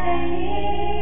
Amen.